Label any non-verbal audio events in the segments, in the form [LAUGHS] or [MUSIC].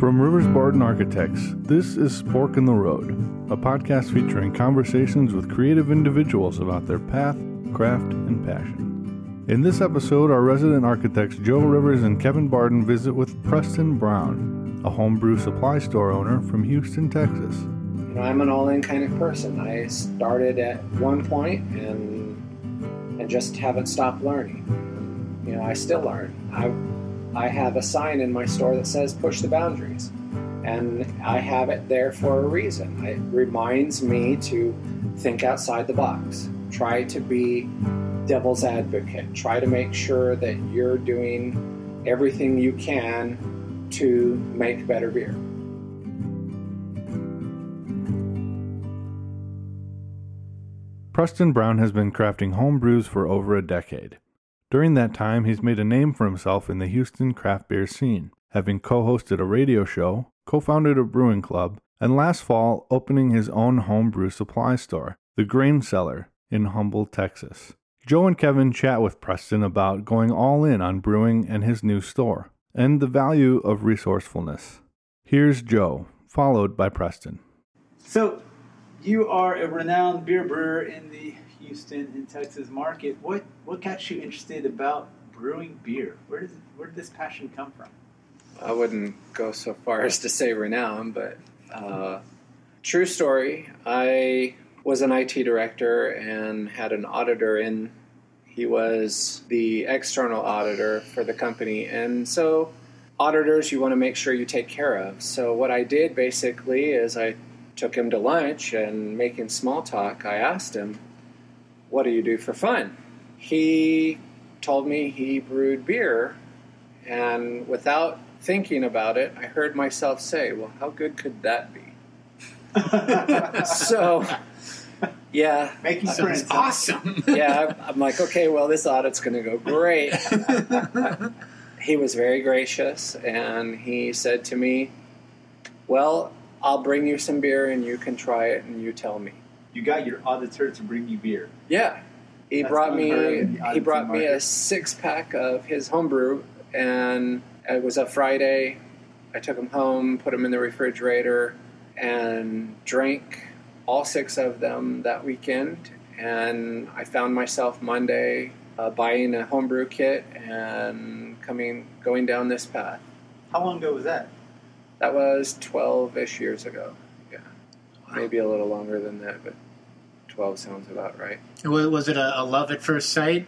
From Rivers Barden Architects, this is Spork in the Road, a podcast featuring conversations with creative individuals about their path, craft, and passion. In this episode, our resident architects Joe Rivers and Kevin Barden visit with Preston Brown, a homebrew supply store owner from Houston, Texas. You know, I'm an all-in kind of person. I started at one point and and just haven't stopped learning. You know, I still learn. I I have a sign in my store that says push the boundaries. And I have it there for a reason. It reminds me to think outside the box. Try to be devil's advocate. Try to make sure that you're doing everything you can to make better beer. Preston Brown has been crafting home brews for over a decade. During that time, he's made a name for himself in the Houston craft beer scene, having co hosted a radio show, co founded a brewing club, and last fall opening his own homebrew supply store, The Grain Cellar, in Humble, Texas. Joe and Kevin chat with Preston about going all in on brewing and his new store, and the value of resourcefulness. Here's Joe, followed by Preston. So, you are a renowned beer brewer in the Houston and Texas market. What what got you interested about brewing beer? Where does where did this passion come from? I wouldn't go so far as to say renown, but uh, true story. I was an IT director and had an auditor in. He was the external auditor for the company, and so auditors you want to make sure you take care of. So what I did basically is I took him to lunch and making small talk, I asked him, What do you do for fun? He told me he brewed beer, and without thinking about it, I heard myself say, Well, how good could that be? [LAUGHS] so, yeah. Making friends. awesome. yeah, I'm like, okay, well, this audit's going to go great. [LAUGHS] he was very gracious, and he said to me, Well, I'll bring you some beer and you can try it and you tell me. You got your auditor to bring you beer. Yeah. He That's brought me unheard in the he brought me a six pack of his homebrew and it was a Friday. I took them home, put them in the refrigerator and drank all six of them that weekend and I found myself Monday uh, buying a homebrew kit and coming going down this path. How long ago was that? That was 12 ish years ago. Yeah. Maybe a little longer than that, but 12 sounds about right. Was was it a, a love at first sight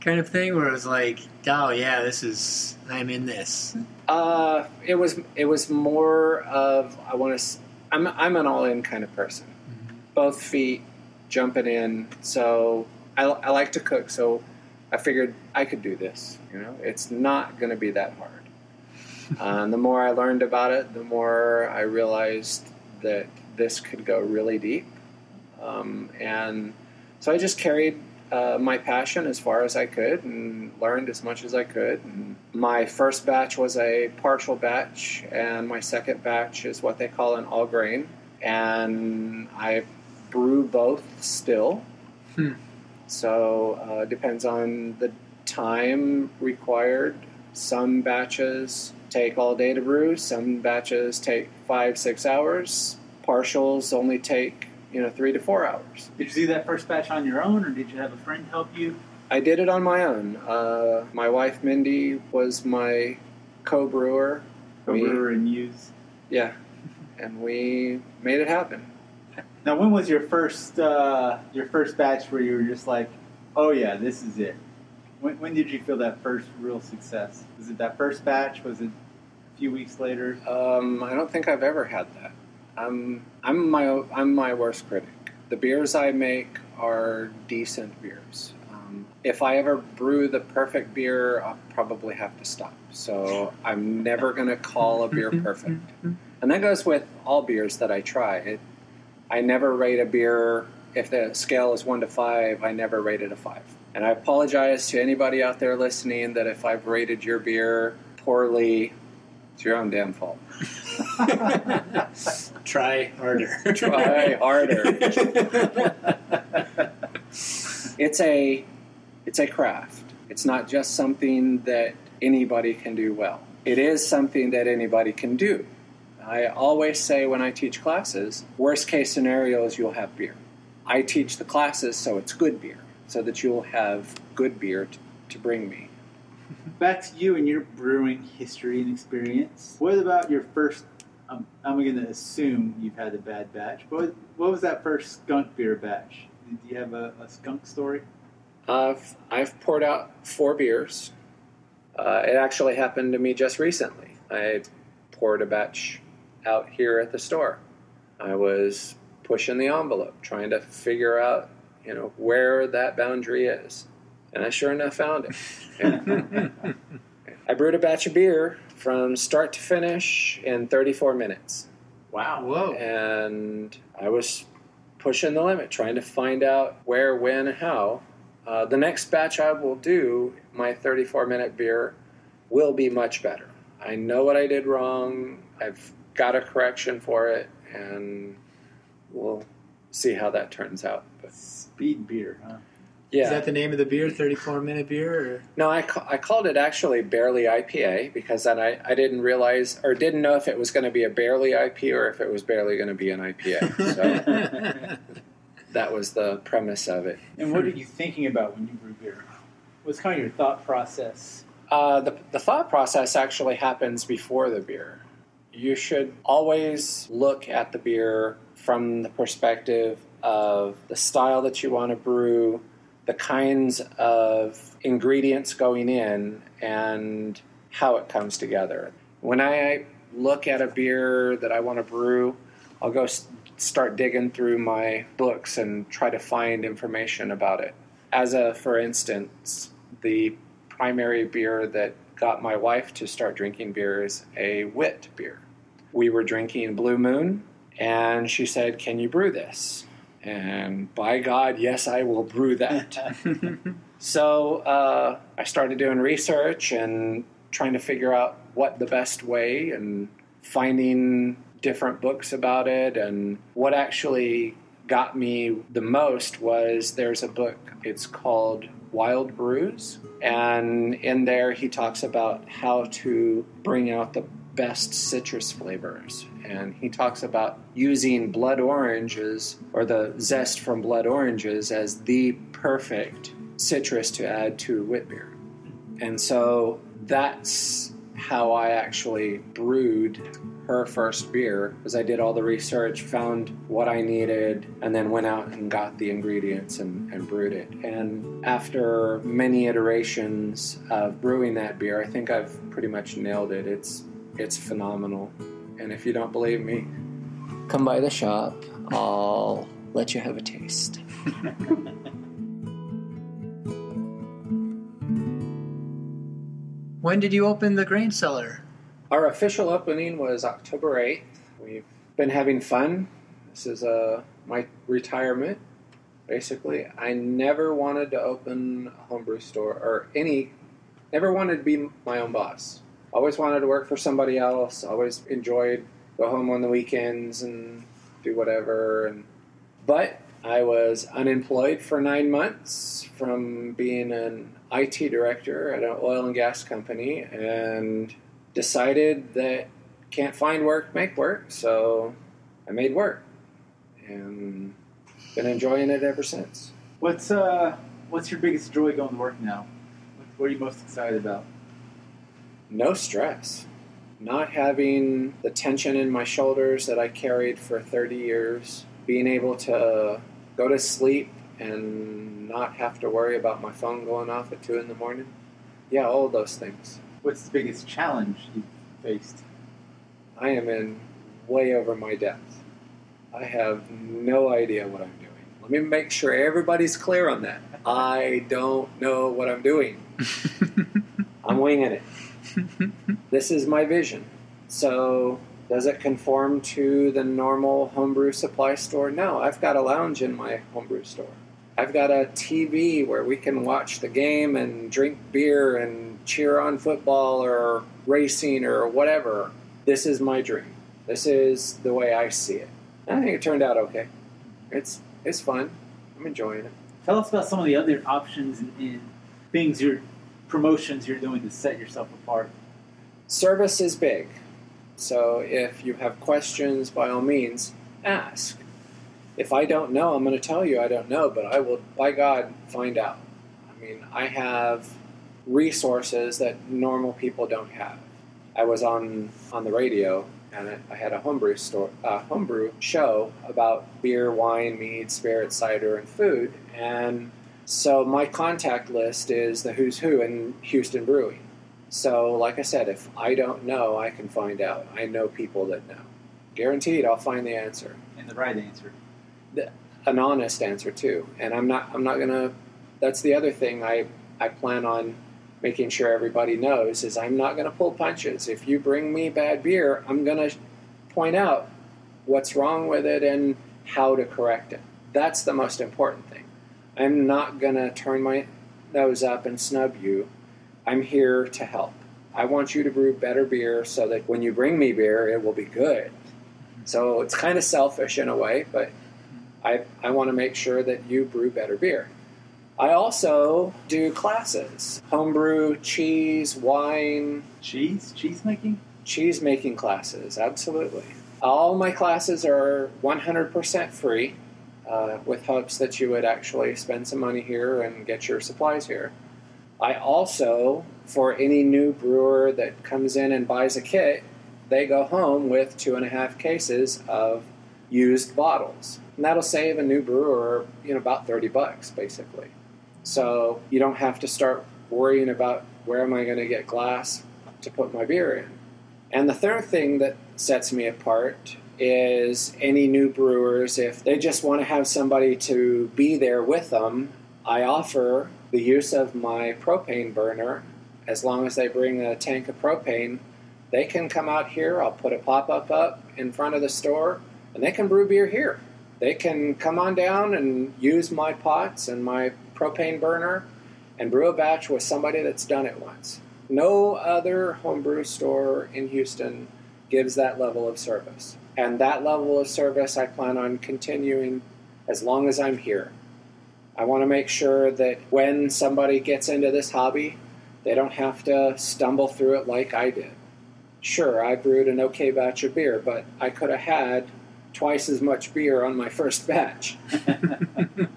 kind of thing, where it was like, oh yeah, this is I'm in this. Uh, it was it was more of I want to. I'm I'm an all in kind of person. Both feet jumping in. So I, I like to cook. So I figured I could do this. You know, it's not going to be that hard. [LAUGHS] uh, and the more I learned about it, the more I realized that this could go really deep. Um, and so I just carried uh, my passion as far as I could and learned as much as I could. And my first batch was a partial batch, and my second batch is what they call an all grain. And I brew both still. Hmm. So uh, depends on the time required. Some batches take all day to brew. Some batches take five, six hours. Partials only take you know three to four hours. Did you do that first batch on your own, or did you have a friend help you? I did it on my own. Uh, my wife Mindy was my co-brewer. A We- brewer and use. Yeah, and we made it happen. Now, when was your first uh, your first batch where you were just like, oh yeah, this is it? When, when did you feel that first real success? Was it that first batch? Was it a few weeks later? Um, I don't think I've ever had that. I'm I'm my I'm my worst critic. The beers I make are decent beers. Um, if I ever brew the perfect beer, I'll probably have to stop. So I'm never going to call a beer perfect, and that goes with all beers that I try. It, I never rate a beer if the scale is one to five. I never rate it a five. And I apologize to anybody out there listening that if I've rated your beer poorly, it's your own damn fault. [LAUGHS] Try harder. Try harder. it's a it's a craft. It's not just something that anybody can do well. It is something that anybody can do. I always say when I teach classes, worst case scenario is you'll have beer. I teach the classes so it's good beer, so that you'll have good beer to, to bring me. Back to you and your brewing history and experience. What about your first? Um, I'm going to assume you've had a bad batch. What, what was that first skunk beer batch? Do you have a, a skunk story? I've, I've poured out four beers. Uh, it actually happened to me just recently. I poured a batch out here at the store. I was pushing the envelope, trying to figure out, you know, where that boundary is. And I sure enough found it. [LAUGHS] I brewed a batch of beer from start to finish in 34 minutes. Wow. Whoa. And I was pushing the limit, trying to find out where, when, and how. Uh, the next batch I will do, my 34 minute beer, will be much better. I know what I did wrong. I've got a correction for it, and we'll see how that turns out. But Speed beer, huh? Yeah, Is that the name of the beer? Thirty-four minute beer? Or? no, I, ca- I called it actually barely IPA because then I, I didn't realize or didn't know if it was going to be a barely IPA or if it was barely going to be an IPA. So [LAUGHS] that was the premise of it. And what are you thinking about when you brew beer? What's kind of your thought process? Uh, the, the thought process actually happens before the beer. You should always look at the beer from the perspective of the style that you want to brew, the kinds of ingredients going in, and how it comes together. When I look at a beer that I want to brew, I'll go start digging through my books and try to find information about it. As a, for instance, the primary beer that got my wife to start drinking beer is a wit beer. We were drinking Blue Moon, and she said, Can you brew this? And by God, yes, I will brew that. [LAUGHS] so uh, I started doing research and trying to figure out what the best way and finding different books about it. And what actually got me the most was there's a book, it's called Wild Brews. And in there, he talks about how to bring out the best citrus flavors. And he talks about using blood oranges or the zest from blood oranges as the perfect citrus to add to wit beer. And so that's how I actually brewed her first beer was I did all the research, found what I needed, and then went out and got the ingredients and, and brewed it. And after many iterations of brewing that beer, I think I've pretty much nailed it. It's it's phenomenal. And if you don't believe me, come by the shop. I'll let you have a taste. When did you open the grain cellar? Our official opening was October 8th. We've been having fun. This is uh, my retirement, basically. I never wanted to open a homebrew store or any, never wanted to be my own boss. Always wanted to work for somebody else. Always enjoyed go home on the weekends and do whatever. And but I was unemployed for nine months from being an IT director at an oil and gas company and decided that can't find work, make work. So I made work and been enjoying it ever since. What's uh, what's your biggest joy going to work now? What are you most excited about? No stress. Not having the tension in my shoulders that I carried for 30 years. Being able to go to sleep and not have to worry about my phone going off at 2 in the morning. Yeah, all of those things. What's the biggest challenge you've faced? I am in way over my depth. I have no idea what I'm doing. Let me make sure everybody's clear on that. I don't know what I'm doing. [LAUGHS] I'm winging it. This is my vision. So, does it conform to the normal homebrew supply store? No, I've got a lounge in my homebrew store. I've got a TV where we can watch the game and drink beer and cheer on football or racing or whatever. This is my dream. This is the way I see it. I think it turned out okay. It's it's fun. I'm enjoying it. Tell us about some of the other options and things you're promotions you're doing to set yourself apart. Service is big. So if you have questions, by all means, ask. If I don't know, I'm going to tell you I don't know, but I will, by God, find out. I mean, I have resources that normal people don't have. I was on on the radio and I- had a homebrew store, homebrew show about beer, wine, mead, spirit, cider, and food. And so my contact list is the who's who in Houston brewing. So, like I said, if I don't know, I can find out. I know people that know. Guaranteed, I'll find the answer, And the right answer. an honest answer too. And I'm not. I'm not gonna. That's the other thing I I plan on making sure everybody knows is I'm not gonna pull punches. If you bring me bad beer, I'm gonna point out what's wrong with it and how to correct it. That's the most important thing. I'm not gonna turn my nose up and snub you. I'm here to help. I want you to brew better beer so that when you bring me beer, it will be good. So it's kind of selfish in a way, but I, I want to make sure that you brew better beer. I also do classes homebrew, cheese, wine, Cheese? Cheese making? cheese making classes, absolutely. All my classes are 100% free, uh, with hopes that you would actually spend some money here and get your supplies here. I also, for any new brewer that comes in and buys a kit, they go home with two and a half cases of used bottles. And that'll save a new brewer, you know, about 30 bucks basically. So you don't have to start worrying about where am I going to get glass to put my beer in. And the third thing that sets me apart is any new brewers, if they just want to have somebody to be there with them, I offer the use of my propane burner. As long as they bring a tank of propane, they can come out here. I'll put a pop up up in front of the store and they can brew beer here. They can come on down and use my pots and my propane burner and brew a batch with somebody that's done it once. No other homebrew store in Houston gives that level of service. And that level of service I plan on continuing as long as I'm here. I want to make sure that when somebody gets into this hobby, they don't have to stumble through it like I did. Sure, I brewed an okay batch of beer, but I could have had twice as much beer on my first batch. [LAUGHS]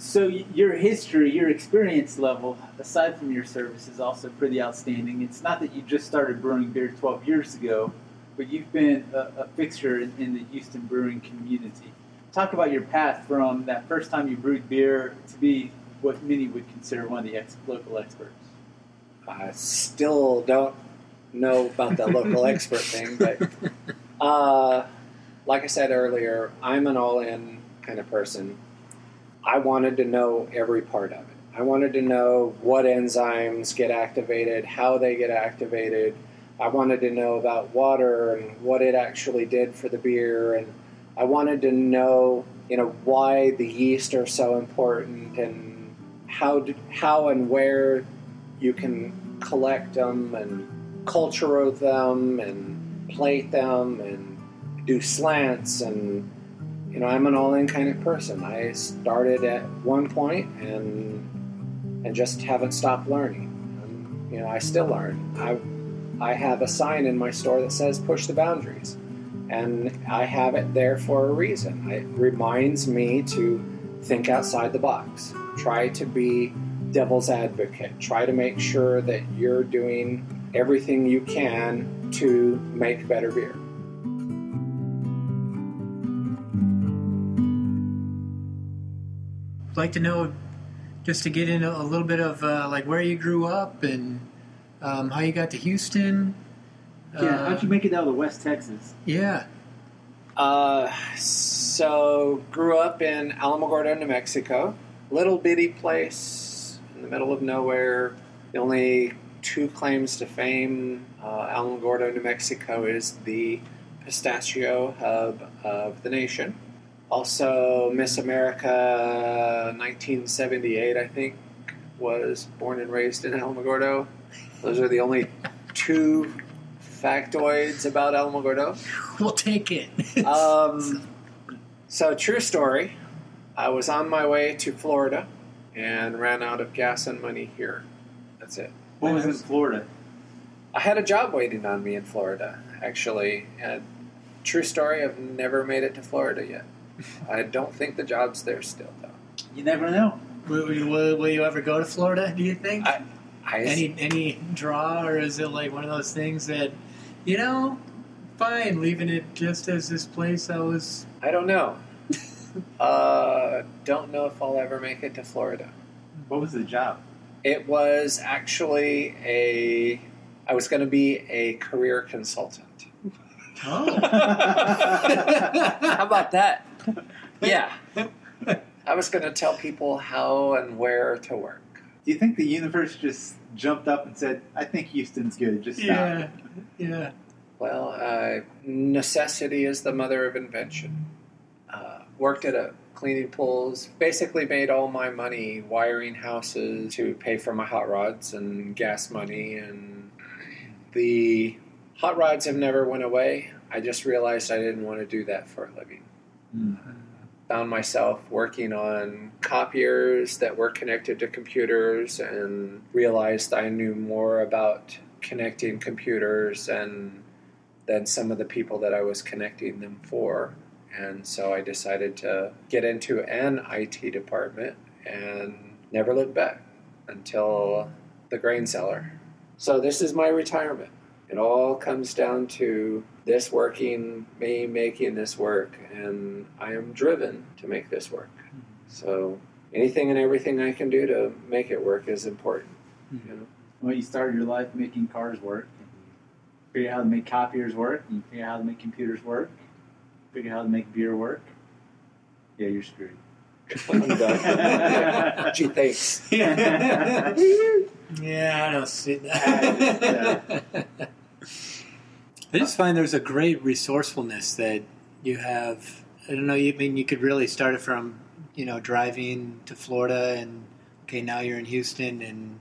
So your history, your experience level, aside from your service, is also pretty outstanding. It's not that you just started brewing beer 12 years ago, but you've been a, a fixture in, in the Houston brewing community. Talk about your path from that first time you brewed beer to be what many would consider one of the ex- local experts. I still don't know about the local [LAUGHS] expert thing, but uh, like I said earlier, I'm an all in kind of person. I wanted to know every part of it. I wanted to know what enzymes get activated, how they get activated. I wanted to know about water and what it actually did for the beer, and I wanted to know, you know, why the yeast are so important and how do, how and where you can collect them and culture them and plate them and do slants and you know I'm an all-in kind of person. I started at one point and and just haven't stopped learning. You know I still learn. I I have a sign in my store that says push the boundaries. And I have it there for a reason. It reminds me to think outside the box. Try to be devil's advocate. Try to make sure that you're doing everything you can to make better beer. I'd like to know, just to get into a little bit of uh, like where you grew up and um, how you got to Houston. Yeah, Uh, how'd you make it out of West Texas? Yeah, Uh, so, grew up in Alamogordo, New Mexico. Little bitty place in the middle of nowhere. The only two claims to fame uh, Alamogordo, New Mexico is the pistachio hub of the nation. Also, Miss America 1978, I think, was born and raised in Alamogordo. Those are the only two factoids about Alamogordo. [LAUGHS] we'll take it. [LAUGHS] Um, so, true story. I was on my way to Florida and ran out of gas and money here. That's it. What was in Florida? I had a job waiting on me in Florida. actually. And true story, I've never made it to Florida yet. [LAUGHS] I don't think the job's there still, though. You never know. Will, will, will you ever go to Florida? Do you think? I- I, any any draw, or is it like one of those things that, you know, fine, leaving it just as this place I was. I don't know. [LAUGHS] uh, don't know if I'll ever make it to Florida. What was the job? It was actually a. I was going to be a career consultant. Oh, [LAUGHS] How about that? [LAUGHS] Yeah. I was going to tell people how and where to work. Do you think the universe just jumped up and said, "I think Houston's good. Just stop." yeah, yeah. Well, uh, necessity is the mother of invention. Uh, worked at a cleaning pools. Basically, made all my money wiring houses to pay for my hot rods and gas money. And the hot rods have never went away. I just realized I didn't want to do that for a living. Hmm. Found myself working on copiers that were connected to computers, and realized I knew more about connecting computers and than some of the people that I was connecting them for. And so I decided to get into an IT department and never looked back until the grain cellar. So this is my retirement. It all comes down to this working, me making this work, and I am driven to make this work. Mm-hmm. So anything and everything I can do to make it work is important. Mm-hmm. You know? Well, you started your life making cars work. And you figure out how to make copiers work. And you figure out how to make computers work. Figure out how to make beer work. Yeah, you're screwed. I'm done. [LAUGHS] Gee, thanks. yeah. [LAUGHS] Yeah, I don't see that. I just find there's a great resourcefulness that you have. I don't know. You I mean you could really start it from you know driving to Florida and okay now you're in Houston and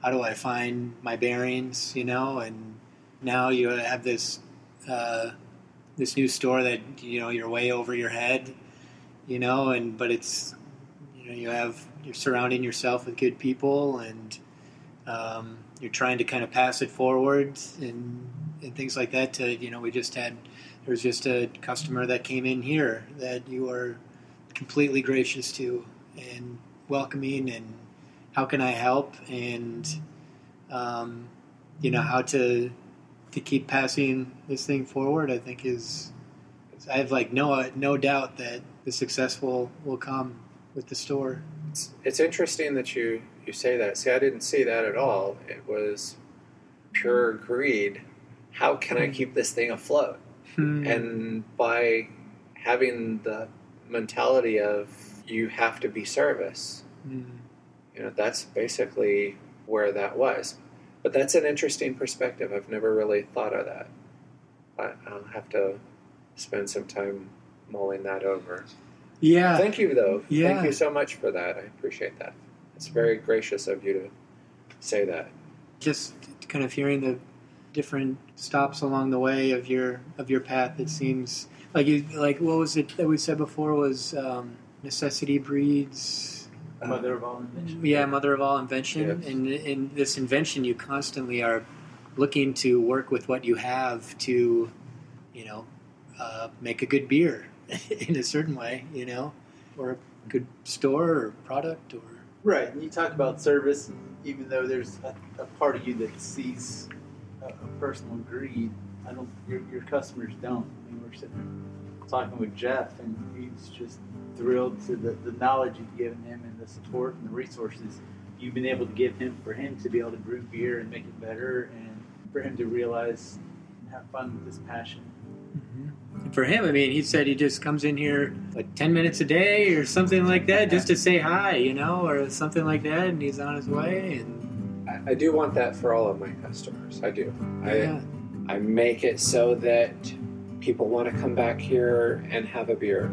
how do I find my bearings? You know, and now you have this uh, this new store that you know you're way over your head. You know, and but it's you know you have you're surrounding yourself with good people and um, you're trying to kind of pass it forward and, and things like that. To you know, we just had there was just a customer that came in here that you are completely gracious to and welcoming, and how can I help, and um, you know how to to keep passing this thing forward. I think is I have like no no doubt that the success will, will come with the store. It's, it's interesting that you, you say that. See, I didn't see that at all. It was pure greed. How can I keep this thing afloat? Hmm. And by having the mentality of you have to be service, Hmm. you know, that's basically where that was. But that's an interesting perspective. I've never really thought of that. I, I'll have to spend some time mulling that over. Yeah. Thank you, though. Yeah. Thank you so much for that. I appreciate that. It's very gracious of you to say that. just kind of hearing the different stops along the way of your of your path it seems like you like what was it that we said before was um, necessity breeds Mother of all invention. yeah mother of all invention Yes. and in this invention you constantly are looking to work with what you have to you know uh, make a good beer [LAUGHS] in a certain way you know or a good store or product or Right, and you talk about service, and even though there's a, a part of you that sees a, personal greed, I don't. Your, your customers don't. I mean, we're sitting talking with Jeff, and he's just thrilled to the, the knowledge you've given him and the support and the resources you've been able to give him for him to be able to brew beer and make it better, and for him to realize and have fun with his passion. Mm-hmm. And for him, I mean, he said he just comes in here like 10 minutes a day or something like that just to say hi, you know, or something like that, and he's on his way. And I, I do want that for all of my customers. I do. yeah, I, I make it so that people want to come back here and have a beer.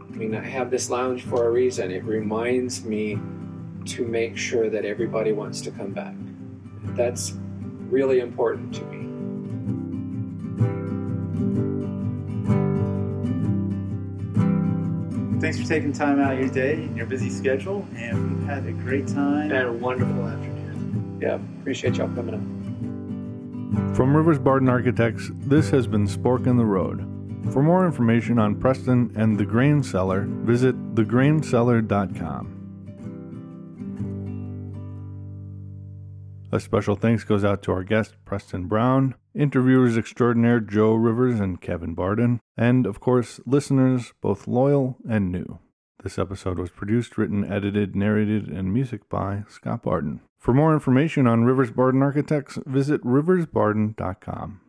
I mean, I have this lounge for a reason. It reminds me to make sure that everybody wants to come back. That's really important to me. Thanks for taking time out of your day and your busy schedule, and we've had a great time. had a wonderful afternoon. Yeah, appreciate y'all coming up. From Rivers Barden Architects, this has been Spork in the Road. For more information on Preston and the Grain Cellar, visit thegraincellar.com. A special thanks goes out to our guest, Preston Brown, interviewers extraordinaire Joe Rivers and Kevin Barden, and, of course, listeners, both loyal and new. This episode was produced, written, edited, narrated, and music by Scott Barden. For more information on Rivers Barden Architects, visit riversbarden.com.